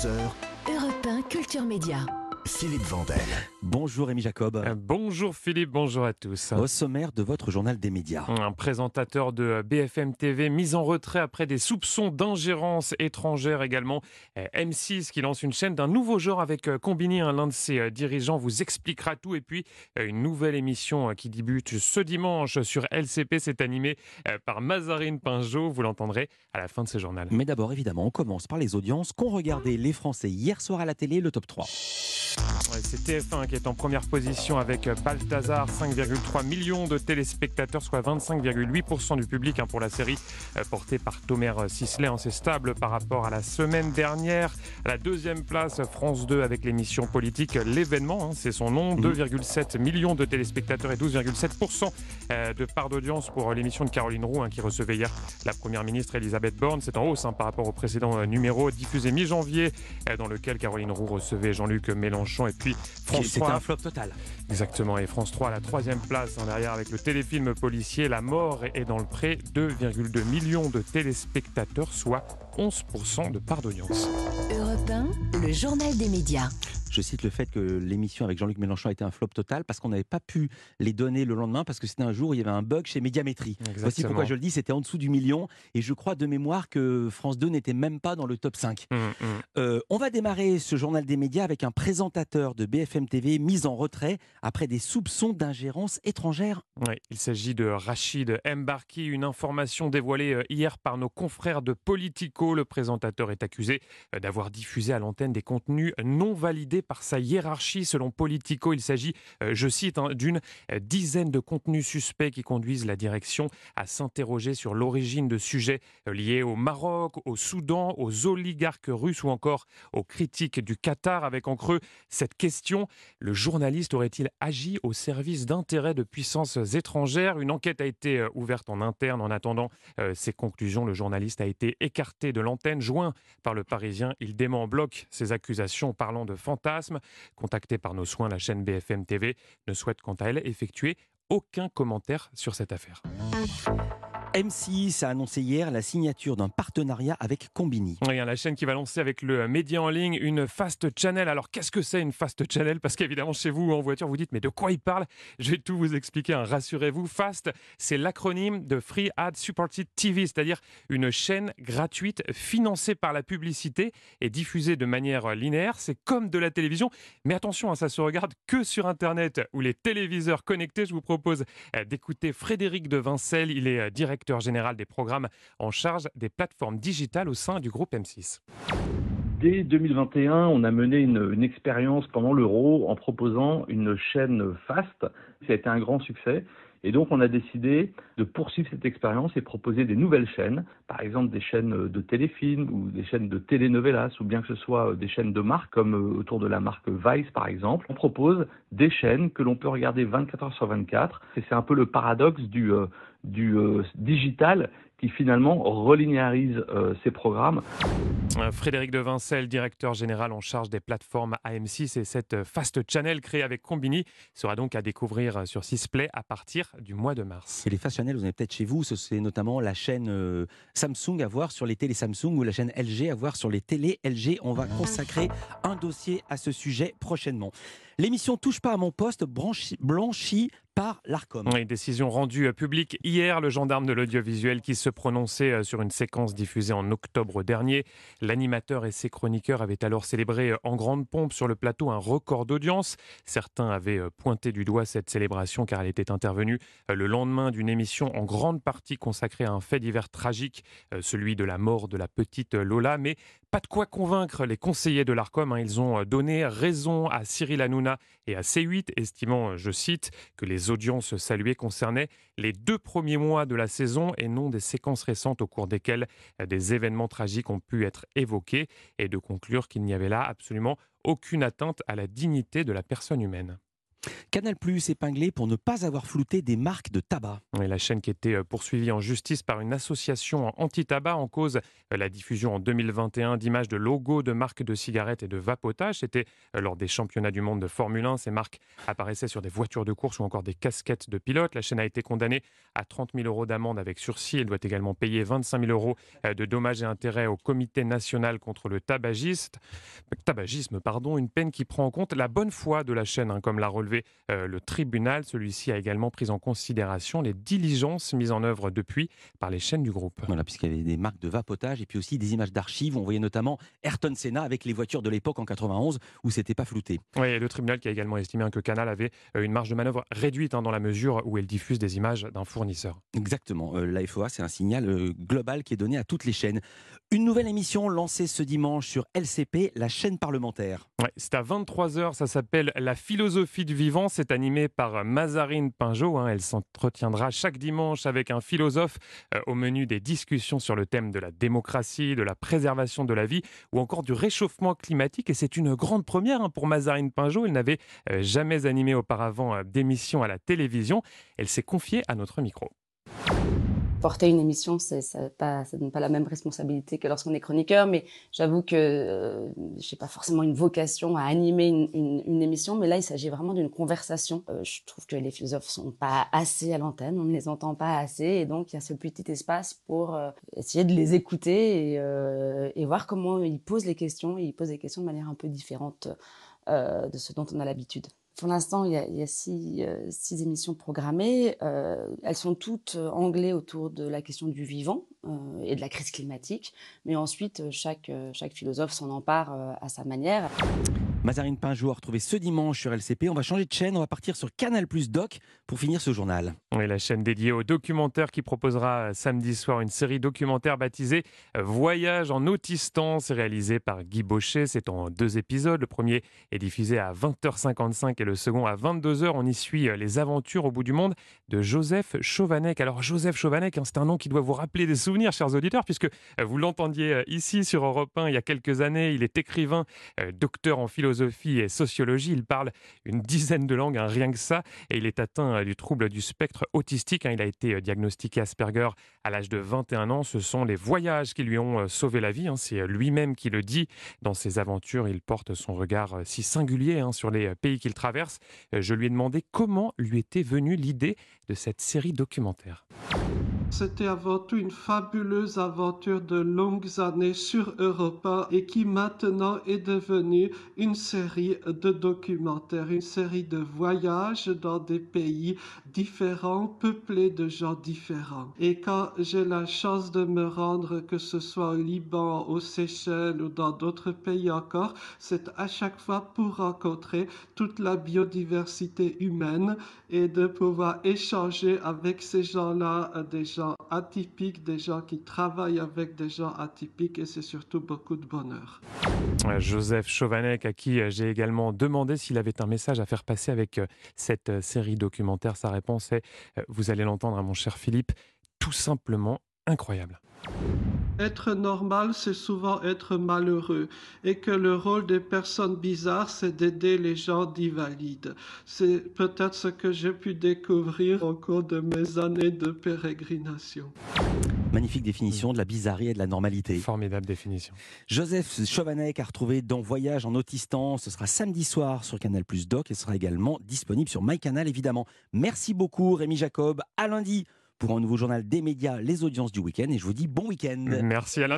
22h, Europe 1 Culture Média. Philippe Vandel. Bonjour Rémi Jacob. Euh, Bonjour Philippe, bonjour à tous. Au sommaire de votre journal des médias. Un présentateur de BFM TV mis en retrait après des soupçons d'ingérence étrangère également. Euh, M6 qui lance une chaîne d'un nouveau genre avec euh, Combini, un l'un de ses dirigeants vous expliquera tout. Et puis une nouvelle émission qui débute ce dimanche sur LCP, c'est animé par Mazarine Pinjot. Vous l'entendrez à la fin de ce journal. Mais d'abord évidemment, on commence par les audiences qu'ont regardé les Français hier soir à la télé, le top 3. C'est TF1 qui est en première position avec Balthazar, 5,3 millions de téléspectateurs, soit 25,8% du public hein, pour la série euh, portée par Thomer Sisley. Hein, c'est stable par rapport à la semaine dernière. À la deuxième place, France 2 avec l'émission politique L'événement, hein, c'est son nom, 2,7 mmh. millions de téléspectateurs et 12,7% euh, de part d'audience pour l'émission de Caroline Roux qui recevait hier la première ministre Elisabeth Borne. C'est en hausse par rapport au précédent euh, numéro diffusé mi-janvier dans lequel Caroline Roux recevait Jean-Luc Mélenchon et puis France 3. C'était un flop total. Exactement, et France 3 à la troisième place en derrière avec le téléfilm policier La mort est dans le pré, 2,2 millions de téléspectateurs, soit 11% de part d'audience. Europe 1, le journal des médias. Je cite le fait que l'émission avec Jean-Luc Mélenchon a été un flop total parce qu'on n'avait pas pu les donner le lendemain parce que c'était un jour où il y avait un bug chez Médiamétrie. Voici pourquoi je le dis, c'était en dessous du million et je crois de mémoire que France 2 n'était même pas dans le top 5. Mmh, mmh. euh, on va démarrer ce journal des médias avec un présentateur de BFM TV mis en retrait après des soupçons d'ingérence étrangère. Oui, il s'agit de Rachid Mbarki, une information dévoilée euh, hier par nos confrères de Politico. Le présentateur est accusé euh, d'avoir diffusé à l'antenne des contenus non validés par sa hiérarchie. Selon Politico, il s'agit, euh, je cite, hein, d'une euh, dizaine de contenus suspects qui conduisent la direction à s'interroger sur l'origine de sujets euh, liés au Maroc, au Soudan, aux oligarques russes ou encore aux critiques du Qatar. Avec en creux cette question, le journaliste aurait-il agi au service d'intérêts de puissances étrangères? Une enquête a été ouverte en interne. En attendant ces conclusions, le journaliste a été écarté de l'antenne. Joint par le Parisien, il dément en bloc ces accusations parlant de fantasmes Contactée par nos soins, la chaîne BFM TV ne souhaite quant à elle effectuer aucun commentaire sur cette affaire. M6 a annoncé hier la signature d'un partenariat avec Combini. Oui, la chaîne qui va lancer avec le média en ligne une fast channel. Alors qu'est-ce que c'est une fast channel? Parce qu'évidemment chez vous en voiture vous dites mais de quoi il parle? Je vais tout vous expliquer. Hein. Rassurez-vous, fast c'est l'acronyme de Free Ad Supported TV, c'est-à-dire une chaîne gratuite financée par la publicité et diffusée de manière linéaire. C'est comme de la télévision, mais attention, hein, ça se regarde que sur Internet ou les téléviseurs connectés. Je vous propose euh, d'écouter Frédéric de Vincel. Il est euh, directeur général des programmes en charge des plateformes digitales au sein du groupe M6. Dès 2021, on a mené une, expérience pendant l'Euro en proposant une chaîne FAST. Ça a été un grand succès. Et donc, on a décidé de poursuivre cette expérience et proposer des nouvelles chaînes, par exemple des chaînes de téléfilms ou des chaînes de telenovelas, ou bien que ce soit des chaînes de marque, comme euh, autour de la marque Vice, par exemple. On propose des chaînes que l'on peut regarder 24 heures sur 24. Et c'est un peu le paradoxe du, euh, du euh, digital qui finalement relinéarise euh, ces programmes. Euh, Frédéric de Vincel, directeur général en charge des plateformes AM6 et cette Fast Channel créée avec Combini sera donc à découvrir sur Sisplay à partir du mois de mars. Et les Fast Channel, vous avez peut-être chez vous, c'est notamment la chaîne Samsung à voir sur les télés Samsung ou la chaîne LG à voir sur les télés LG. On va consacrer un dossier à ce sujet prochainement. L'émission Touche pas à mon poste, blanchie par l'ARCOM. Oui, décision rendue euh, publique hier. Le gendarme de l'audiovisuel qui se prononçait euh, sur une séquence diffusée en octobre dernier. L'animateur et ses chroniqueurs avaient alors célébré euh, en grande pompe sur le plateau un record d'audience. Certains avaient pointé du doigt cette célébration car elle était intervenue le lendemain d'une émission en grande partie consacrée à un fait divers tragique, celui de la mort de la petite Lola. Mais pas de quoi convaincre les conseillers de l'ARCOM. Hein. Ils ont donné raison à Cyril Hanouna et à C8, estimant, je cite, que les audiences saluées concernaient les deux premiers mois de la saison et non des séquences récentes au cours desquelles des événements tragiques ont pu être évoqués et de conclure qu'il n'y avait là absolument aucune atteinte à la dignité de la personne humaine. Canal Plus épinglé pour ne pas avoir flouté des marques de tabac. la chaîne qui était euh, poursuivie en justice par une association anti-tabac en cause euh, la diffusion en 2021 d'images de logos de marques de cigarettes et de vapotage. C'était euh, lors des championnats du monde de Formule 1. Ces marques apparaissaient sur des voitures de course ou encore des casquettes de pilote. La chaîne a été condamnée à 30 000 euros d'amende avec sursis. Elle doit également payer 25 000 euros de dommages et intérêts au Comité national contre le tabagisme. Tabagisme, pardon, une peine qui prend en compte la bonne foi de la chaîne, hein, comme l'a relevé euh, le tribunal. Celui-ci a également pris en considération les diligences mises en œuvre depuis par les chaînes du groupe. Voilà, puisqu'il y avait des marques de vapotage et puis aussi des images d'archives. On voyait notamment Ayrton Senna avec les voitures de l'époque en 91 où c'était pas flouté. Oui, et le tribunal qui a également estimé que Canal avait euh, une marge de manœuvre réduite hein, dans la mesure où elle diffuse des images d'un fournisseur. Exactement. Euh, la FOA, c'est un signal global qui est donné à toutes les chaînes. Une nouvelle émission lancée ce dimanche sur LCP, la chaîne parlementaire. Ouais, c'est à 23h, ça s'appelle La philosophie du vivant. C'est animé par Mazarine Pinjot. Hein. Elle s'entretiendra chaque dimanche avec un philosophe euh, au menu des discussions sur le thème de la démocratie, de la préservation de la vie ou encore du réchauffement climatique. Et c'est une grande première hein, pour Mazarine Pinjot. Elle n'avait euh, jamais animé auparavant euh, d'émission à la télévision. Elle s'est confiée à notre micro porter une émission, ça, pas, donne pas la même responsabilité que lorsqu'on est chroniqueur, mais j'avoue que euh, j'ai pas forcément une vocation à animer une, émission, mais là, il s'agit vraiment d'une conversation. Euh, je trouve que les philosophes sont pas assez à l'antenne, on ne les entend pas assez, et donc il y a ce petit espace pour euh, essayer de les écouter et, euh, et, voir comment ils posent les questions. ils posent les questions de manière un peu différente de ce dont on a l'habitude. Pour l'instant, il y a, euh, six, émissions programmées. Euh, elles sont toutes euh, anglais autour de la question du vivant et de la crise climatique. Mais ensuite, chaque philosophe s'en empare à sa manière. Mazarine Pinjot retrouvé ce dimanche sur LCP. On va changer de chaîne, on va partir sur Canal Plus Doc pour finir ce journal. Oui, la chaîne dédiée au documentaire qui proposera samedi soir une série documentaire baptisée Voyage en Autistan. C'est réalisé par Guy Baucher. C'est en deux épisodes. Le premier est diffusé à 20h55 et le second à 22h. On y suit les aventures au bout du monde de Joseph Chauvanec. Alors Joseph Chauvanec, hein, c'est un nom qui doit vous rappeler des souvenirs, chers auditeurs, puisque vous l'entendiez ici sur Europe 1 il y a quelques années. Il est écrivain, docteur en philosophie philosophie et sociologie. Il parle une dizaine de langues, hein, rien que ça, et il est atteint euh, du trouble du spectre autistique. Hein. Il a été euh, diagnostiqué Asperger à l'âge de 21 ans. Ce sont les voyages qui lui ont euh, sauvé la vie. Hein. C'est lui-même qui le dit. Dans ses aventures, il porte son regard si singulier sur les pays qu'il traverse. Je lui ai demandé comment lui était venue l'idée de cette série documentaire. C'était avant tout une fabuleuse aventure de longues années sur Europa et qui maintenant est devenue une série de documentaires, une série de voyages dans des pays différents, peuplés de gens différents. Et quand j'ai la chance de me rendre, que ce soit au Liban, aux Seychelles ou dans d'autres pays encore, c'est à chaque fois pour rencontrer toute la biodiversité humaine et de pouvoir échanger avec ces gens-là, des gens atypiques, des gens qui travaillent avec des gens atypiques et c'est surtout beaucoup de bonheur. Joseph Chauvanec, à qui euh, j'ai également demandé s'il avait un message à faire passer avec euh, cette euh, série documentaire. Sa réponse est, vous allez l'entendre, hein, mon cher Philippe, tout simplement incroyable. Être normal, c'est souvent être malheureux et que le rôle des personnes bizarres, c'est d'aider les gens dits valides. C'est peut-être ce que j'ai pu découvrir au cours de mes années de pérégrination. Magnifique définition de la bizarrerie et de la normalité. Formidable définition. Joseph Chauvanec a retrouvé dans Voyage en Autistan. Ce sera samedi soir sur Canal Plus Doc et sera également disponible sur MyCanal évidemment. Merci beaucoup Rémi Jacob. À lundi pour un nouveau journal des médias, les audiences du week-end. Et je vous dis bon week-end. Merci Alain.